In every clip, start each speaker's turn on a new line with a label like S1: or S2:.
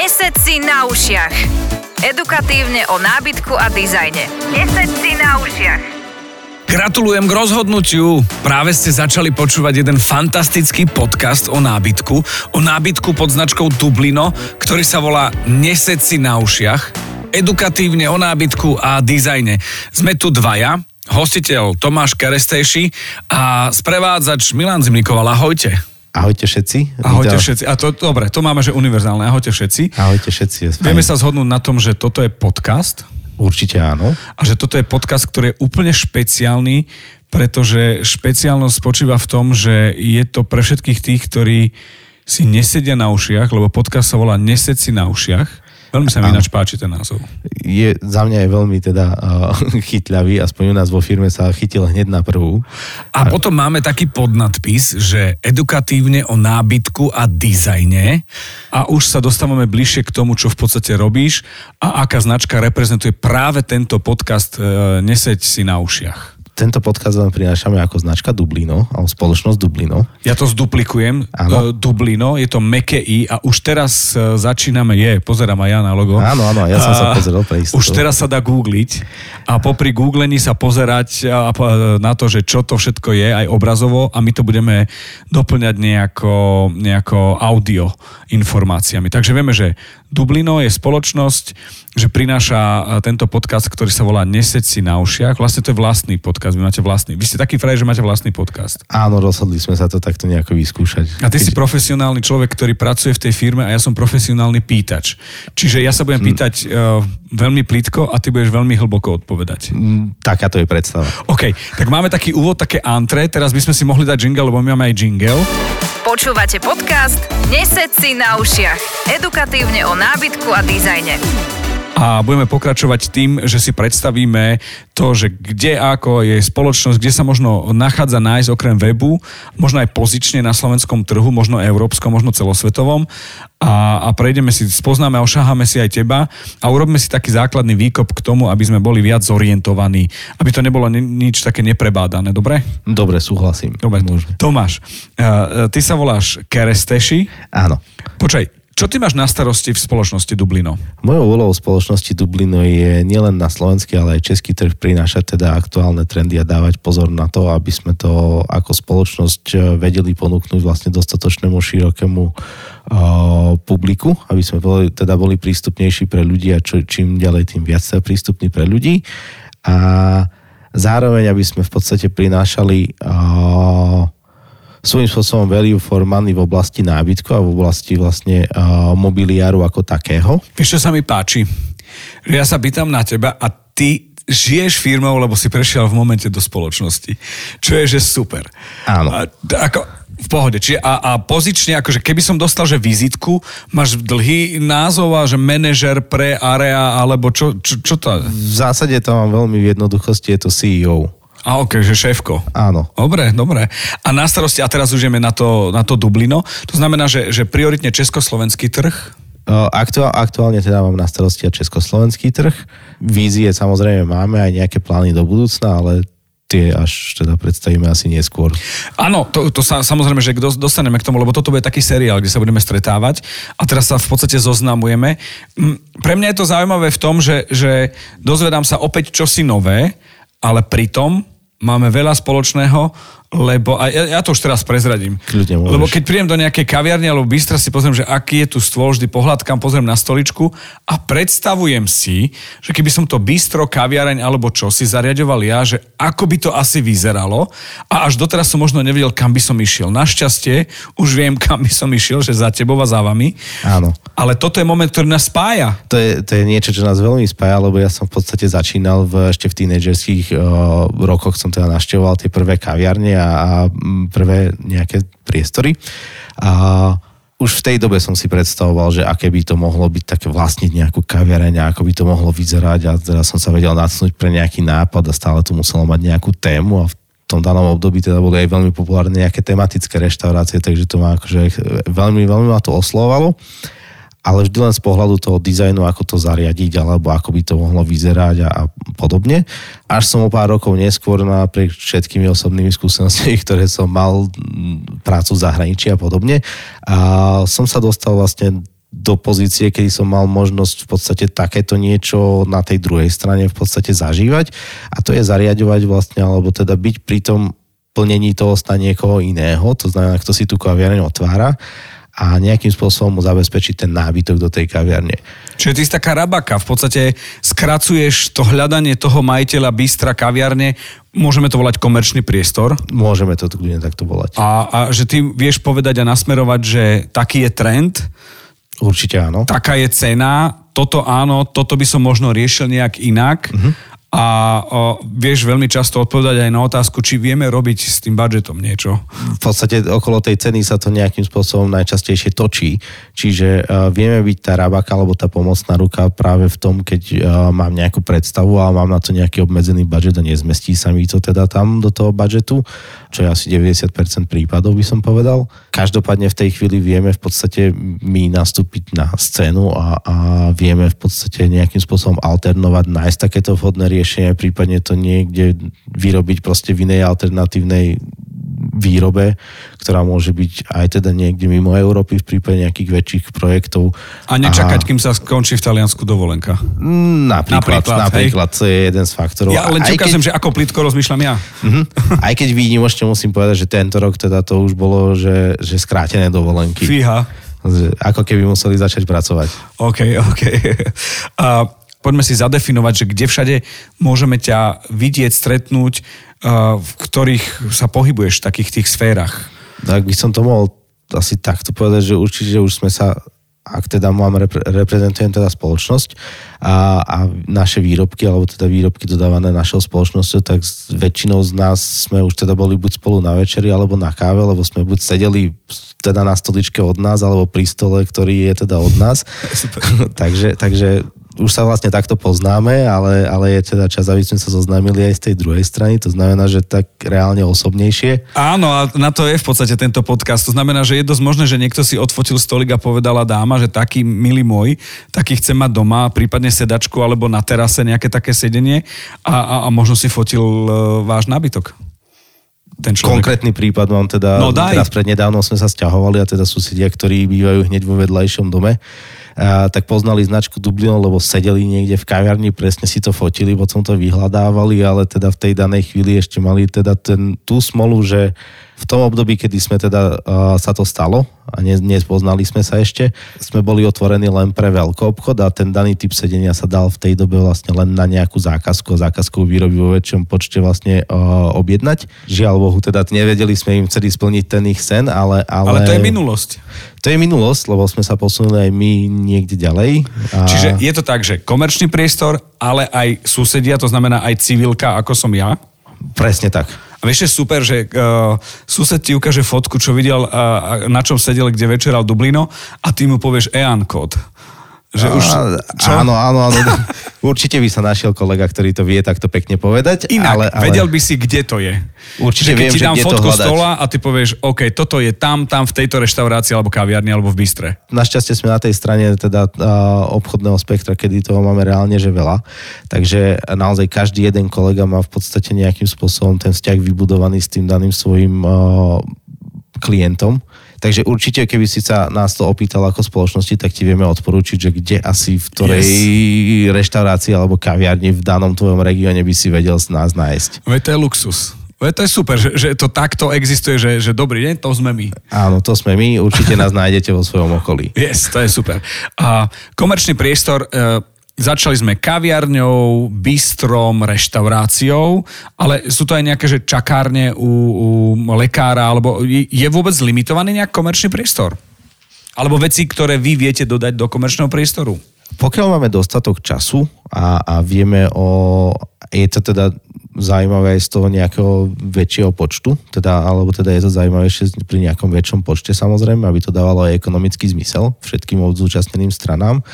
S1: Neseď si na ušiach. Edukatívne o nábytku a dizajne. Neseď si na ušiach.
S2: Gratulujem k rozhodnutiu. Práve ste začali počúvať jeden fantastický podcast o nábytku. O nábytku pod značkou Dublino, ktorý sa volá Neseď si na ušiach. Edukatívne o nábytku a dizajne. Sme tu dvaja, hostiteľ Tomáš Kerestejší a sprevádzač Milan Zimnikoval. Ahojte.
S3: Ahojte všetci.
S2: Ahojte všetci. A to, dobre, to máme, že univerzálne. Ahojte všetci.
S3: Ahojte všetci.
S2: Vieme sa zhodnúť na tom, že toto je podcast.
S3: Určite áno.
S2: A že toto je podcast, ktorý je úplne špeciálny, pretože špeciálnosť spočíva v tom, že je to pre všetkých tých, ktorí si nesedia na ušiach, lebo podcast sa volá Nesed si na ušiach Veľmi sa mi ináč páči ten názov.
S3: Je, za mňa je veľmi teda uh, chytľavý, aspoň u nás vo firme sa chytil hneď na prvú.
S2: A, a potom máme taký podnadpis, že edukatívne o nábytku a dizajne a už sa dostávame bližšie k tomu, čo v podstate robíš a aká značka reprezentuje práve tento podcast uh, Neseď si na ušiach
S3: tento podcast vám prinášame ako značka Dublino, alebo spoločnosť Dublino.
S2: Ja to zduplikujem. Áno. E, Dublino, je to meké I a už teraz e, začíname, je, pozerám aj ja na logo.
S3: Áno, áno, ja som sa pozeral pre istotu.
S2: Už teraz sa dá googliť a popri googlení sa pozerať na to, že čo to všetko je, aj obrazovo a my to budeme doplňať nejako, nejako audio informáciami. Takže vieme, že Dublino je spoločnosť, že prináša tento podcast, ktorý sa volá Neseď si na ušiach. Vlastne to je vlastný podcast, vy máte vlastný. Vy ste taký fraj, že máte vlastný podcast.
S3: Áno, rozhodli sme sa to takto nejako vyskúšať.
S2: A ty Keď... si profesionálny človek, ktorý pracuje v tej firme a ja som profesionálny pýtač. Čiže ja sa budem hm. pýtať uh, veľmi plítko a ty budeš veľmi hlboko odpovedať.
S3: Mm, taká to je predstava.
S2: OK, tak máme taký úvod, také antre. Teraz by sme si mohli dať jingle, lebo my máme aj jingle.
S1: Počúvate podcast Nesed si na ušiach. Edukatívne o nábytku a dizajne
S2: a budeme pokračovať tým, že si predstavíme to, že kde ako je spoločnosť, kde sa možno nachádza nájsť okrem webu, možno aj pozične na slovenskom trhu, možno európskom, možno celosvetovom a, a prejdeme si, spoznáme a ošaháme si aj teba a urobíme si taký základný výkop k tomu, aby sme boli viac zorientovaní, aby to nebolo ni, nič také neprebádané, dobre?
S3: Dobre, súhlasím.
S2: Dobre, Môžeme. Tomáš, uh, ty sa voláš Keresteši.
S3: Áno.
S2: Počkaj, čo ty máš na starosti v spoločnosti Dublino?
S3: Mojou úlohou spoločnosti Dublino je nielen na slovenský, ale aj český trh prinášať teda aktuálne trendy a dávať pozor na to, aby sme to ako spoločnosť eh, vedeli ponúknuť vlastne dostatočnému širokému uh, publiku, aby sme boli, teda boli prístupnejší pre ľudí a čo, čím ďalej, tým viac sa prístupní pre ľudí. A zároveň, aby sme v podstate prinášali uh, svojím spôsobom value for money v oblasti nábytku a v oblasti vlastne uh, mobiliáru ako takého.
S2: Vieš, čo sa mi páči? Ja sa pýtam na teba a ty žiješ firmou, lebo si prešiel v momente do spoločnosti. Čo je, že super.
S3: Áno.
S2: A, ako, v pohode. Čiže a, a pozične, akože keby som dostal, že vizitku, máš dlhý názov a že manažer pre area, alebo čo, čo, čo to?
S3: V zásade to mám veľmi v jednoduchosti, je to CEO.
S2: A ok, že šéfko.
S3: Áno.
S2: Dobre, dobre. A na starosti, a teraz už ideme na to, na to Dublino, to znamená, že, že prioritne československý trh?
S3: Aktuál, aktuálne teda mám na starosti a československý trh. Vízie samozrejme máme, aj nejaké plány do budúcna, ale tie až teda predstavíme asi neskôr.
S2: Áno, to, to sa, samozrejme, že dostaneme k tomu, lebo toto bude taký seriál, kde sa budeme stretávať a teraz sa v podstate zoznamujeme. Pre mňa je to zaujímavé v tom, že, že dozvedám sa opäť čosi nové, ale pritom máme veľa spoločného, lebo a ja, ja to už teraz prezradím. lebo keď prídem do nejakej kaviarne alebo bystra si pozriem, že aký je tu stôl, vždy pohľadkám, pozriem na stoličku a predstavujem si, že keby som to bistro, kaviareň alebo čo si zariadoval ja, že ako by to asi vyzeralo a až doteraz som možno nevedel, kam by som išiel. Našťastie už viem, kam by som išiel, že za tebou a za vami.
S3: Áno.
S2: Ale toto je moment, ktorý nás spája.
S3: To je, to je niečo, čo nás veľmi spája, lebo ja som v podstate začínal v, ešte v tínedžerských uh, rokoch, som teda naštevoval tie prvé kaviarne a prvé nejaké priestory. A už v tej dobe som si predstavoval, že aké by to mohlo byť také vlastniť nejakú kaviareň a ako by to mohlo vyzerať. A teda som sa vedel nacnúť pre nejaký nápad a stále to muselo mať nejakú tému. A v tom danom období teda boli aj veľmi populárne nejaké tematické reštaurácie, takže to ma akože veľmi, veľmi ma to oslovalo ale vždy len z pohľadu toho dizajnu, ako to zariadiť, alebo ako by to mohlo vyzerať a, a podobne. Až som o pár rokov neskôr napriek všetkými osobnými skúsenostiami, ktoré som mal, prácu v zahraničí a podobne, a som sa dostal vlastne do pozície, kedy som mal možnosť v podstate takéto niečo na tej druhej strane v podstate zažívať. A to je zariadovať vlastne, alebo teda byť pri tom plnení toho sta niekoho iného, to znamená, kto si tú kaviareň otvára a nejakým spôsobom mu zabezpečiť ten nábytok do tej kaviarne.
S2: Čiže ty si taká rabaka, v podstate skracuješ to hľadanie toho majiteľa bystra kaviarne, môžeme to volať komerčný priestor.
S3: Môžeme to kľudne takto volať.
S2: A, a že ty vieš povedať a nasmerovať, že taký je trend,
S3: Určite áno.
S2: taká je cena, toto áno, toto by som možno riešil nejak inak. Uh-huh. A o, vieš veľmi často odpovedať aj na otázku, či vieme robiť s tým budžetom niečo.
S3: v podstate okolo tej ceny sa to nejakým spôsobom najčastejšie točí. Čiže uh, vieme byť tá rabaka alebo tá pomocná ruka práve v tom, keď uh, mám nejakú predstavu a mám na to nejaký obmedzený budget a nezmestí sa mi to teda tam do toho budžetu, čo je asi 90% prípadov by som povedal. Každopádne v tej chvíli vieme v podstate my nastúpiť na scénu a, a vieme v podstate nejakým spôsobom alternovať, nájsť takéto vhodné riešenie, prípadne to niekde vyrobiť proste v inej alternatívnej výrobe, ktorá môže byť aj teda niekde mimo Európy v prípade nejakých väčších projektov.
S2: A nečakať, a... kým sa skončí v Taliansku dovolenka.
S3: Napríklad, napríklad, napríklad to je jeden z faktorov.
S2: Ja len ti ukážem, keď... že ako plitko rozmýšľam ja.
S3: Uh-huh. Aj keď výnimočne musím povedať, že tento rok teda to už bolo, že, že skrátené dovolenky.
S2: Fíha.
S3: Ako keby museli začať pracovať.
S2: OK, OK. A poďme si zadefinovať, že kde všade môžeme ťa vidieť, stretnúť, v ktorých sa pohybuješ v takých tých sférach.
S3: Tak by som to mohol asi takto povedať, že určite už sme sa ak teda mám, repre, reprezentujem teda spoločnosť a, a naše výrobky, alebo teda výrobky dodávané našou spoločnosťou, tak väčšinou z nás sme už teda boli buď spolu na večeri, alebo na káve, lebo sme buď sedeli teda na stoličke od nás, alebo pri stole, ktorý je teda od nás. takže, takže už sa vlastne takto poznáme, ale, ale je teda čas, aby sme sa zoznámili aj z tej druhej strany, to znamená, že tak reálne osobnejšie.
S2: Áno, a na to je v podstate tento podcast. To znamená, že je dosť možné, že niekto si odfotil stolik a povedala dáma, že taký milý môj, taký chce mať doma, prípadne sedačku alebo na terase nejaké také sedenie a, a, a možno si fotil uh, váš nábytok
S3: ten človek. Konkrétny prípad mám teda, no, daj. teraz prednedávno sme sa stiahovali a teda susedia, ktorí bývajú hneď vo vedľajšom dome, tak poznali značku Dublino, lebo sedeli niekde v kaviarni, presne si to fotili, potom to vyhľadávali, ale teda v tej danej chvíli ešte mali teda ten, tú smolu, že v tom období, kedy sme teda sa to stalo a ne, nespoznali sme sa ešte, sme boli otvorení len pre veľký obchod a ten daný typ sedenia sa dal v tej dobe vlastne len na nejakú zákazku a zákazkovú výrobu vo väčšom počte vlastne uh, objednať. Žiaľ Bohu, teda nevedeli sme im vtedy splniť ten ich sen, ale, ale...
S2: Ale to je minulosť.
S3: To je minulosť, lebo sme sa posunuli aj my niekde ďalej.
S2: A... Čiže je to tak, že komerčný priestor, ale aj susedia, to znamená aj civilka, ako som ja?
S3: Presne tak.
S2: A vieš, je super, že uh, sused ti ukáže fotku, čo videl, uh, na čom sedel, kde večeral Dublino a ty mu povieš EAN kód.
S3: Že už, čo? Áno, áno, áno. Určite by sa našiel kolega, ktorý to vie takto pekne povedať.
S2: Inak, ale, ale... vedel by si, kde to je.
S3: Určite že
S2: keď
S3: viem,
S2: ti dám
S3: že
S2: fotku stola a ty povieš, OK, toto je tam, tam v tejto reštaurácii alebo kaviarni alebo v bystre.
S3: Našťastie sme na tej strane teda uh, obchodného spektra, kedy toho máme reálne že veľa. Takže naozaj každý jeden kolega má v podstate nejakým spôsobom ten vzťah vybudovaný s tým daným svojim uh, klientom Takže určite, keby si sa nás to opýtal ako spoločnosti, tak ti vieme odporúčiť, že kde asi v ktorej yes. reštaurácii alebo kaviarni v danom tvojom regióne by si vedel z nás nájsť.
S2: Veď to je luxus. Veď to je super, že, že to takto existuje, že, že dobrý deň, to sme my.
S3: Áno, to sme my, určite nás nájdete vo svojom okolí.
S2: Yes, to je super. A komerčný priestor, e, Začali sme kaviarňou, bistrom, reštauráciou, ale sú to aj nejaké že čakárne u, u lekára, alebo je vôbec limitovaný nejak komerčný priestor? Alebo veci, ktoré vy viete dodať do komerčného priestoru?
S3: Pokiaľ máme dostatok času a, a vieme o... Je to teda zaujímavé aj z toho nejakého väčšieho počtu, teda, alebo teda je to zaujímavejšie pri nejakom väčšom počte samozrejme, aby to dávalo aj ekonomický zmysel všetkým zúčastneným stranám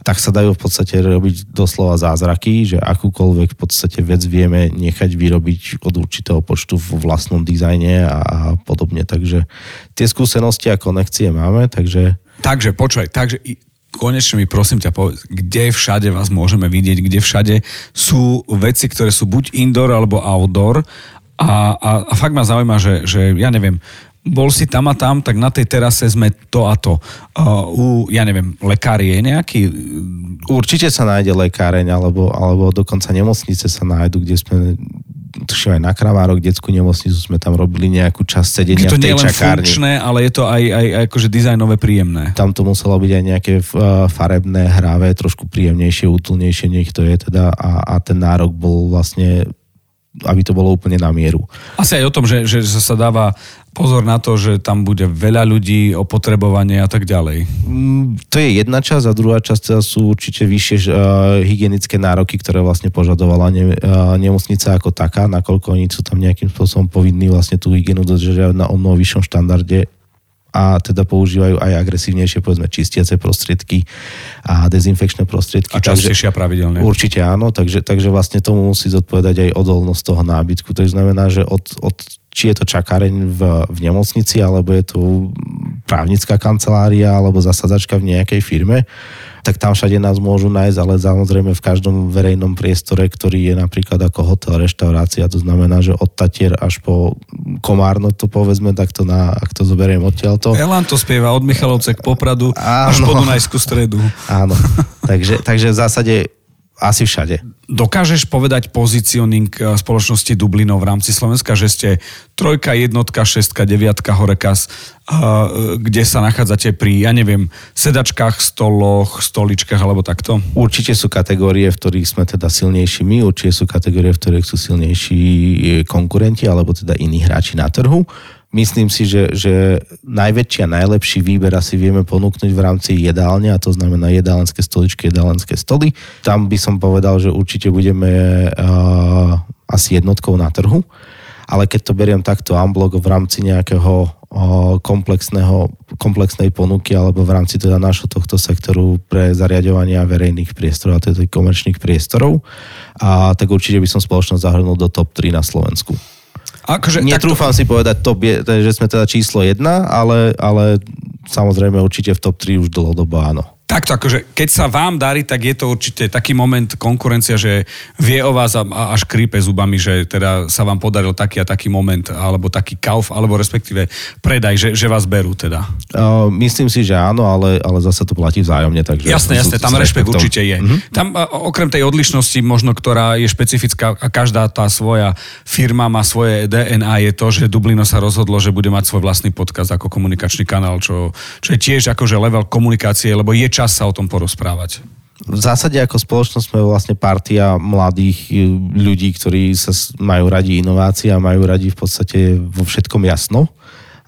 S3: tak sa dajú v podstate robiť doslova zázraky, že akúkoľvek v podstate vec vieme nechať vyrobiť od určitého počtu v vlastnom dizajne a, a podobne. Takže tie skúsenosti a konekcie máme, takže...
S2: Takže počúvaj, takže konečne mi prosím ťa povedz, kde všade vás môžeme vidieť, kde všade sú veci, ktoré sú buď indoor alebo outdoor a, a, a fakt ma zaujíma, že, že ja neviem, bol si tam a tam, tak na tej terase sme to a to. Uh, u, ja neviem, lekár je nejaký?
S3: Určite sa nájde lekáreň, alebo, alebo dokonca nemocnice sa nájdu, kde sme tuším aj na Kravárok, detskú nemocnicu sme tam robili nejakú časť sedenia
S2: to
S3: v tej
S2: nie
S3: čakárni.
S2: funkčné, ale je to aj, aj, aj akože dizajnové príjemné.
S3: Tam to muselo byť aj nejaké uh, farebné, hravé, trošku príjemnejšie, útulnejšie, nech to je teda a, a ten nárok bol vlastne aby to bolo úplne na mieru.
S2: Asi aj o tom, že, že sa dáva pozor na to, že tam bude veľa ľudí, opotrebovanie a tak ďalej.
S3: Mm, to je jedna časť a druhá časť sú určite vyššie hygienické nároky, ktoré vlastne požadovala ne, nemocnica ako taká, nakoľko oni sú tam nejakým spôsobom povinní vlastne tú hygienu dodržiavať na o mnoho vyššom štandarde a teda používajú aj agresívnejšie, povedzme, čistiace prostriedky a dezinfekčné prostriedky.
S2: A častejšie a pravidelne.
S3: Určite áno, takže, takže vlastne tomu musí zodpovedať aj odolnosť toho nábytku. To znamená, že od, od či je to čakareň v, v nemocnici, alebo je to právnická kancelária, alebo zasadačka v nejakej firme, tak tam všade nás môžu nájsť, ale samozrejme v každom verejnom priestore, ktorý je napríklad ako hotel, reštaurácia, to znamená, že od Tatier až po Komárno to povedzme, tak to na, ak to zoberiem odtiaľto.
S2: Elan to spieva od Michalovce k Popradu Áno. až po Dunajskú stredu.
S3: Áno, takže, takže v zásade asi všade.
S2: Dokážeš povedať pozicioning eh, spoločnosti Dublinov v rámci Slovenska, že ste trojka, jednotka, šestka, deviatka, horekas, eh, kde sa nachádzate pri, ja neviem, sedačkách, stoloch, stoličkách alebo takto?
S3: Určite sú kategórie, v ktorých sme teda silnejší my, určite sú kategórie, v ktorých sú silnejší eh, konkurenti alebo teda iní hráči na trhu myslím si, že, že najväčší a najlepší výber asi vieme ponúknuť v rámci jedálne, a to znamená jedálenské stoličky, jedálenské stoly. Tam by som povedal, že určite budeme uh, asi jednotkou na trhu, ale keď to beriem takto unblock v rámci nejakého uh, komplexného, komplexnej ponuky alebo v rámci teda nášho tohto sektoru pre zariadovania verejných priestorov a teda komerčných priestorov, a tak určite by som spoločnosť zahrnul do top 3 na Slovensku. Akože, Netrúfam takto... si povedať, top je, že sme teda číslo jedna, ale, ale samozrejme určite v top 3 už dlhodobo áno.
S2: Takto akože, keď sa vám darí, tak je to určite taký moment konkurencia, že vie o vás a, a až krípe zubami, že teda sa vám podaril taký a taký moment, alebo taký kauf, alebo respektíve predaj, že, že vás berú teda.
S3: Uh, myslím si, že áno, ale, ale zase to platí vzájomne. Takže
S2: jasné, jasné, tam rešpekt určite je. Mm-hmm. Tam okrem tej odlišnosti možno, ktorá je špecifická a každá tá svoja firma má svoje DNA, je to, že Dublino sa rozhodlo, že bude mať svoj vlastný podcast ako komunikačný kanál, čo, čo je tiež akože level komunikácie, lebo je čas sa o tom porozprávať?
S3: V zásade ako spoločnosť sme vlastne partia mladých e, ľudí, ktorí sa majú radi inovácie a majú radi v podstate vo všetkom jasno.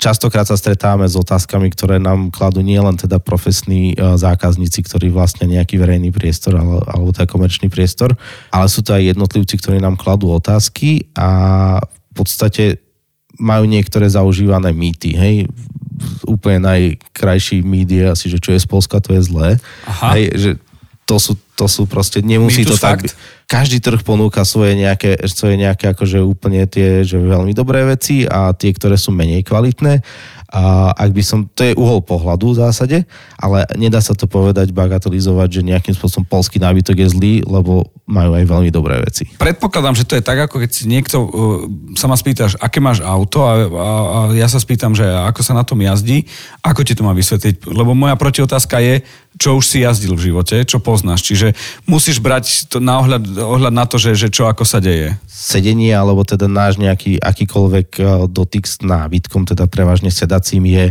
S3: Častokrát sa stretávame s otázkami, ktoré nám kladú nielen teda profesní e, zákazníci, ktorí vlastne nejaký verejný priestor alebo teda komerčný priestor, ale sú to aj jednotlivci, ktorí nám kladú otázky a v podstate majú niektoré zaužívané mýty. Hej? Úplne najkrajší je asi, že čo je z Polska, to je zlé. Aha. Hej, že to sú, to sú proste, nemusí to tak byť. Každý trh ponúka svoje nejaké, svoje nejaké akože úplne tie, že veľmi dobré veci a tie, ktoré sú menej kvalitné a ak by som, to je uhol pohľadu v zásade, ale nedá sa to povedať, bagatelizovať, že nejakým spôsobom polský nábytok je zlý, lebo majú aj veľmi dobré veci.
S2: Predpokladám, že to je tak, ako keď niekto uh, sa ma spýtaš, aké máš auto a, a, a ja sa spýtam, že ako sa na tom jazdí, ako ti to má vysvetliť, lebo moja protiotázka je, čo už si jazdil v živote, čo poznáš. Čiže musíš brať to na ohľad, ohľad na to, že, že čo ako sa deje.
S3: Sedenie alebo teda náš nejaký akýkoľvek e, dotyk s nábytkom, teda prevažne sedacím je,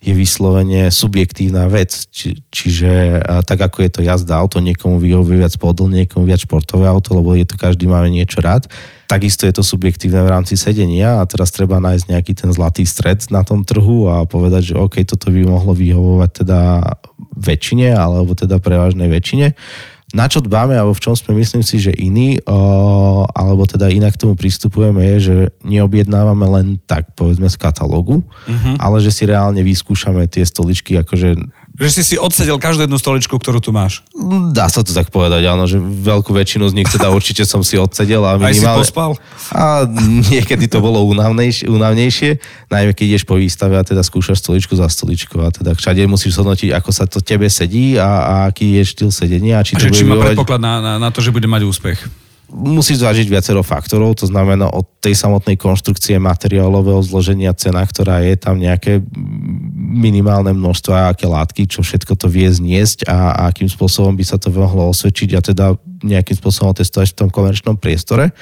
S3: je vyslovene subjektívna vec. Či, čiže tak ako je to jazda auto, niekomu vyhovuje viac podl, niekomu viac športové auto, lebo je to každý máme niečo rád. Takisto je to subjektívne v rámci sedenia a teraz treba nájsť nejaký ten zlatý stred na tom trhu a povedať, že OK, toto by mohlo vyhovovať teda väčšine, alebo teda prevažnej väčšine. Na čo dbáme, alebo v čom sme myslím si, že iní, o, alebo teda inak k tomu pristupujeme, je, že neobjednávame len tak, povedzme, z katalógu, uh-huh. ale že si reálne vyskúšame tie stoličky, akože
S2: že si si odsedel každú jednu stoličku, ktorú tu máš.
S3: Dá sa to tak povedať, áno, že veľkú väčšinu z nich teda určite som si odsedel. A minimálne...
S2: Aj si pospal?
S3: A niekedy to bolo únavnejšie, únavnejšie, najmä keď ideš po výstave a teda skúšaš stoličku za stoličku a teda všade musíš zhodnotiť, ako sa to tebe sedí a, a aký je štýl sedenia. A či,
S2: a
S3: to
S2: že či má vyhovať... predpoklad na, na, na to, že bude mať úspech.
S3: musíš zvážiť viacero faktorov, to znamená od tej samotnej konštrukcie materiálového zloženia cena, ktorá je tam nejaké minimálne množstvo a aké látky, čo všetko to vie zniesť a, a akým spôsobom by sa to mohlo osvedčiť a teda nejakým spôsobom testovať v tom komerčnom priestore.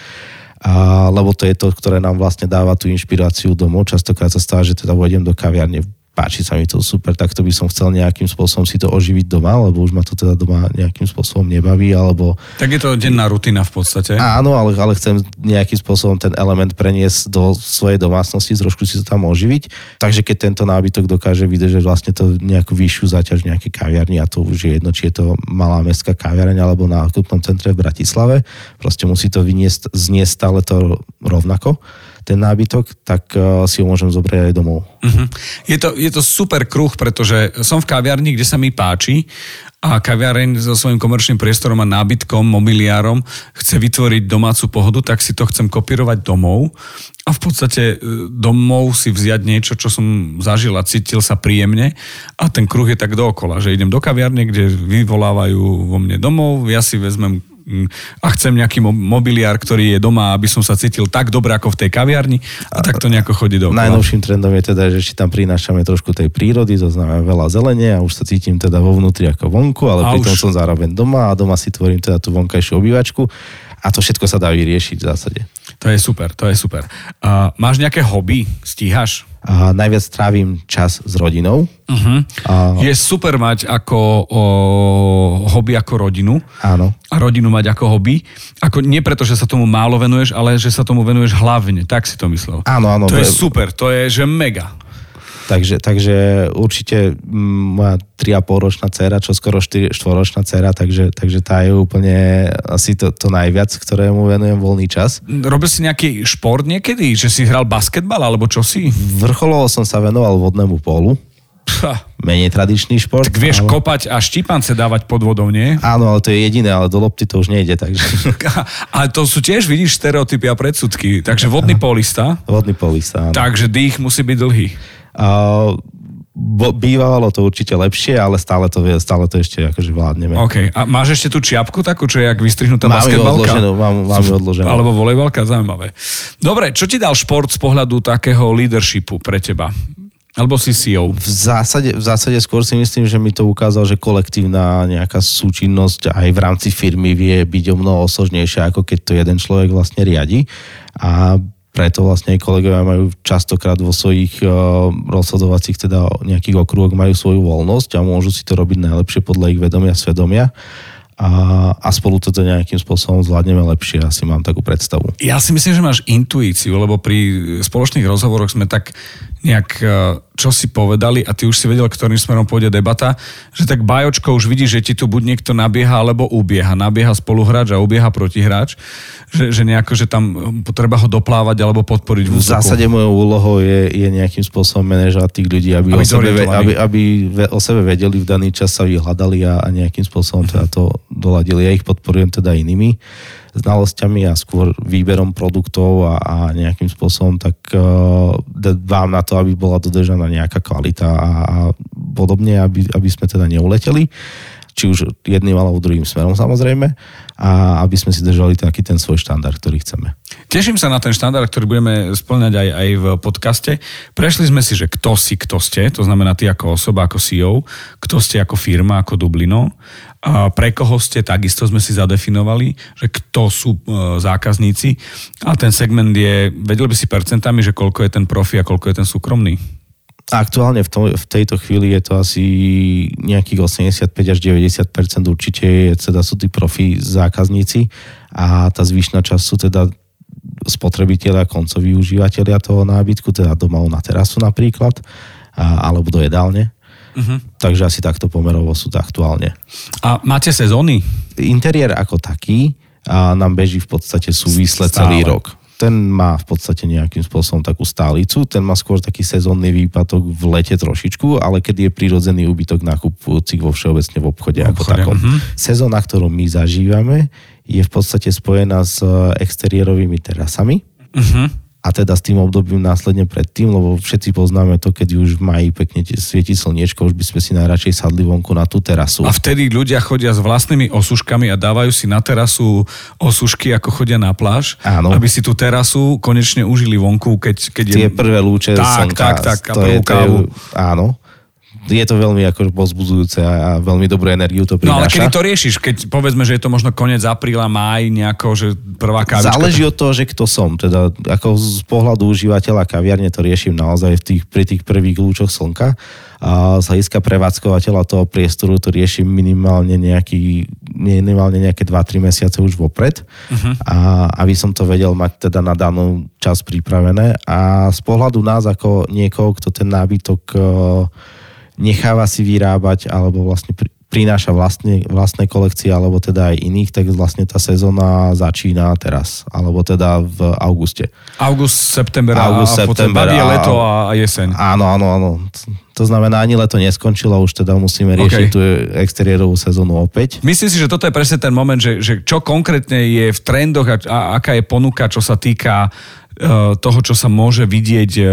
S3: A, lebo to je to, ktoré nám vlastne dáva tú inšpiráciu domov. Častokrát sa stáva, že teda vojdem do kaviarne páči sa mi to super, tak to by som chcel nejakým spôsobom si to oživiť doma, lebo už ma to teda doma nejakým spôsobom nebaví, alebo...
S2: Tak je to denná rutina v podstate.
S3: Áno, ale, ale chcem nejakým spôsobom ten element preniesť do svojej domácnosti, trošku si to tam oživiť. Takže keď tento nábytok dokáže vydržať vlastne to nejakú vyššiu záťaž nejaké kaviarni, a to už je jedno, či je to malá mestská kaviareň alebo na nákupnom centre v Bratislave, proste musí to vyniesť, zniesť stále to rovnako ten nábytok, tak uh, si ho môžem zobrať aj domov. Uh-huh.
S2: Je, to, je to super kruh, pretože som v kaviarni, kde sa mi páči a kaviareň so svojím komerčným priestorom a nábytkom, mobiliárom chce vytvoriť domácu pohodu, tak si to chcem kopírovať domov a v podstate e, domov si vziať niečo, čo som zažil a cítil sa príjemne a ten kruh je tak dookola, že idem do kaviarne, kde vyvolávajú vo mne domov, ja si vezmem a chcem nejaký mobiliár, ktorý je doma, aby som sa cítil tak dobre ako v tej kaviarni a tak to nejako chodí do.
S3: Najnovším trendom je teda, že či tam prinášame trošku tej prírody, to znamená veľa zelenie a už sa cítim teda vo vnútri ako vonku, ale a pritom už... som zároveň doma a doma si tvorím teda tú vonkajšiu obývačku a to všetko sa dá vyriešiť v zásade.
S2: To je super, to je super. Uh, máš nejaké hobby? Stíhaš?
S3: Uh, najviac trávim čas s rodinou.
S2: Uh-huh. Uh, je super mať ako o, hobby ako rodinu.
S3: Áno.
S2: A rodinu mať ako hobby. Ako, nie preto, že sa tomu málo venuješ, ale že sa tomu venuješ hlavne. Tak si to myslel.
S3: Áno, áno.
S2: To je super, to je že mega.
S3: Takže, takže určite moja 3,5 ročná dcera, čo skoro 4, 4 ročná dcera, takže, takže tá je úplne asi to, to najviac, ktorému venujem voľný čas.
S2: Robil si nejaký šport niekedy? Že si hral basketbal alebo čo si?
S3: Vrcholovo som sa venoval vodnému polu. Ha. Menej tradičný šport.
S2: Tak vieš ale... kopať a štípance dávať pod vodou, nie?
S3: Áno, ale to je jediné, ale do lopty to už nejde, takže...
S2: ale to sú tiež, vidíš, stereotypy a predsudky. Takže vodný polista.
S3: Vodný polista, áno.
S2: Takže dých musí byť dlhý.
S3: Bývalo to určite lepšie, ale stále to, stále to ešte akože vládneme.
S2: OK. A máš ešte tú čiapku takú, čo je jak vystrihnutá
S3: mám basketbalka? Odloženú, mám, mám odloženú.
S2: Alebo volejbalka, zaujímavé. Dobre, čo ti dal šport z pohľadu takého leadershipu pre teba? Alebo si CEO?
S3: V zásade, v zásade skôr si myslím, že mi to ukázal, že kolektívna nejaká súčinnosť aj v rámci firmy vie byť o mnoho osožnejšia, ako keď to jeden človek vlastne riadi. A preto vlastne kolegovia majú častokrát vo svojich uh, rozhodovacích teda nejakých okruhoch majú svoju voľnosť a môžu si to robiť najlepšie podľa ich vedomia, svedomia a, a spolu to nejakým spôsobom zvládneme lepšie, asi mám takú predstavu.
S2: Ja si myslím, že máš intuíciu, lebo pri spoločných rozhovoroch sme tak nejak uh, čo si povedali a ty už si vedel, ktorým smerom pôjde debata, že tak bajočko už vidí, že ti tu buď niekto nabieha alebo ubieha. Nabieha spoluhráč a ubieha protihráč, že, že nejako, že tam treba ho doplávať alebo podporiť v
S3: V zásade mojou úlohou je, je nejakým spôsobom manažovať tých ľudí, aby, aby, o sebe, aby, aby o sebe vedeli v daný čas sa vyhľadali a, a nejakým spôsobom teda to doladili. Ja ich podporujem teda inými znalosťami a skôr výberom produktov a, a nejakým spôsobom tak uh, dbám na to, aby bola dodržaná nejaká kvalita a, a podobne, aby, aby sme teda neuleteli či už jedným alebo druhým smerom samozrejme a aby sme si držali taký ten svoj štandard, ktorý chceme.
S2: Teším sa na ten štandard, ktorý budeme splňať aj, aj v podcaste. Prešli sme si, že kto si, kto ste, to znamená ty ako osoba, ako CEO, kto ste ako firma, ako Dublino a pre koho ste, takisto sme si zadefinovali, že kto sú e, zákazníci a ten segment je, vedel by si percentami, že koľko je ten profi a koľko je ten súkromný?
S3: Aktuálne v, to, v tejto chvíli je to asi nejakých 85 až 90 určite je, teda sú tí profi zákazníci a tá zvyšná časť sú teda spotrebitelia, koncoví užívateľia toho nábytku, teda domov na terasu napríklad, a, alebo do jedálne. Uh-huh. Takže asi takto pomerovo sú to aktuálne.
S2: A máte sezóny?
S3: Interiér ako taký a nám beží v podstate súvisle Stále. celý rok. Ten má v podstate nejakým spôsobom takú stálicu, ten má skôr taký sezónny výpadok v lete trošičku, ale keď je prirodzený úbytok nakupujúcich vo všeobecne v obchode, v obchode ako takom. Uh-huh. Sezóna, ktorú my zažívame, je v podstate spojená s exteriérovými terasami. Uh-huh a teda s tým obdobím následne predtým, lebo všetci poznáme to, keď už v maji pekne svieti slniečko, už by sme si najradšej sadli vonku na tú terasu.
S2: A vtedy ľudia chodia s vlastnými osuškami a dávajú si na terasu osušky, ako chodia na pláž,
S3: Áno.
S2: aby si tú terasu konečne užili vonku, keď, keď je...
S3: Tie prvé lúče
S2: tak,
S3: slnka.
S2: Tak, tak, a
S3: to
S2: prvú
S3: je,
S2: kávu.
S3: je, áno. Je to veľmi ako pozbudzujúce a a veľmi dobrú energiu to
S2: No ale
S3: prináša.
S2: kedy to riešiš? Keď povedzme, že je to možno koniec apríla, máj, nejako, že prvá kávička...
S3: Záleží od toho, že kto som. Teda ako z pohľadu užívateľa kaviarne to riešim naozaj v tých, pri tých prvých lúčoch slnka. A z hľadiska prevádzkovateľa toho priestoru to riešim minimálne nejaký, minimálne nejaké 2-3 mesiace už vopred. Uh-huh. A aby som to vedel mať teda na danú čas pripravené. A z pohľadu nás ako niekoho, kto ten nábytok eh, necháva si vyrábať alebo vlastne pri, prináša vlastne, vlastné kolekcie alebo teda aj iných, tak vlastne tá sezóna začína teraz, alebo teda v auguste.
S2: August, september
S3: August,
S2: a, potom
S3: september
S2: baví je leto a, a jeseň.
S3: Áno, áno, áno. To znamená, ani leto neskončilo, už teda musíme riešiť
S2: Okay.
S3: tú exteriérovú sezónu opäť.
S2: Myslím si, že toto je presne ten moment, že, že čo konkrétne je v trendoch a, a aká je ponuka, čo sa týka uh, toho, čo sa môže vidieť uh,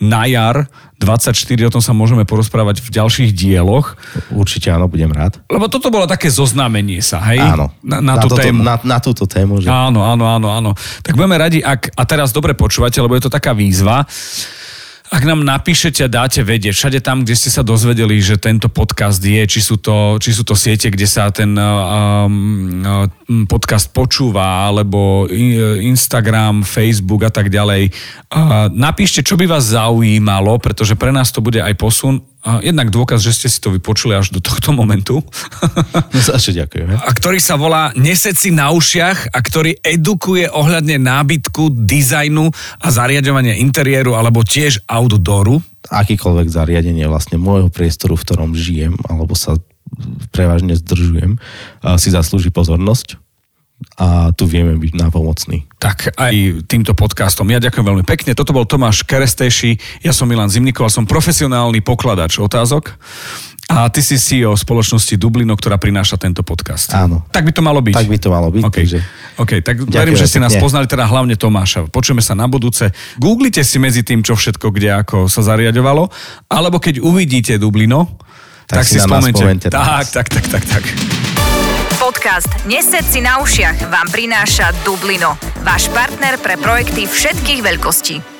S2: na jar 24, o tom sa môžeme porozprávať v ďalších dieloch.
S3: Určite áno, budem rád.
S2: Lebo toto bolo také zoznámenie sa, hej?
S3: Áno.
S2: Na, na, tú
S3: toto,
S2: tému.
S3: Na, na túto tému, že...
S2: Áno, áno, áno, áno. Tak budeme radi, ak, a teraz dobre počúvate, lebo je to taká výzva, ak nám napíšete a dáte vedieť, všade tam, kde ste sa dozvedeli, že tento podcast je, či sú to, či sú to siete, kde sa ten um, um, podcast počúva, alebo i- Instagram, Facebook a tak ďalej. Uh, napíšte, čo by vás zaujímalo, pretože pre nás to bude aj posun. Jednak dôkaz, že ste si to vypočuli až do tohto momentu.
S3: No, za čo ďakujeme.
S2: a ktorý sa volá Nesed si na ušiach a ktorý edukuje ohľadne nábytku, dizajnu a zariadovania interiéru alebo tiež outdooru.
S3: Akýkoľvek zariadenie vlastne môjho priestoru, v ktorom žijem, alebo sa prevažne zdržujem, si zaslúži pozornosť a tu vieme byť nápomocní.
S2: Tak aj týmto podcastom. Ja ďakujem veľmi pekne. Toto bol Tomáš Kerestejší, ja som Milan Zimnikov a som profesionálny pokladač otázok. A ty si CEO spoločnosti Dublino, ktorá prináša tento podcast.
S3: Áno.
S2: Tak by to malo byť.
S3: Tak by to malo byť,
S2: OK,
S3: takže
S2: OK, tak
S3: Ďakujem
S2: verím, že ste nás poznali, teda hlavne Tomáša. Počujeme sa na budúce. Googlite si medzi tým, čo všetko, kde ako sa zariadovalo. Alebo keď uvidíte Dublino, tak,
S3: Tak si
S2: si spomente. tak, tak, tak, tak, tak.
S1: Podcast Nesed si na ušiach vám prináša Dublino, váš partner pre projekty všetkých veľkostí.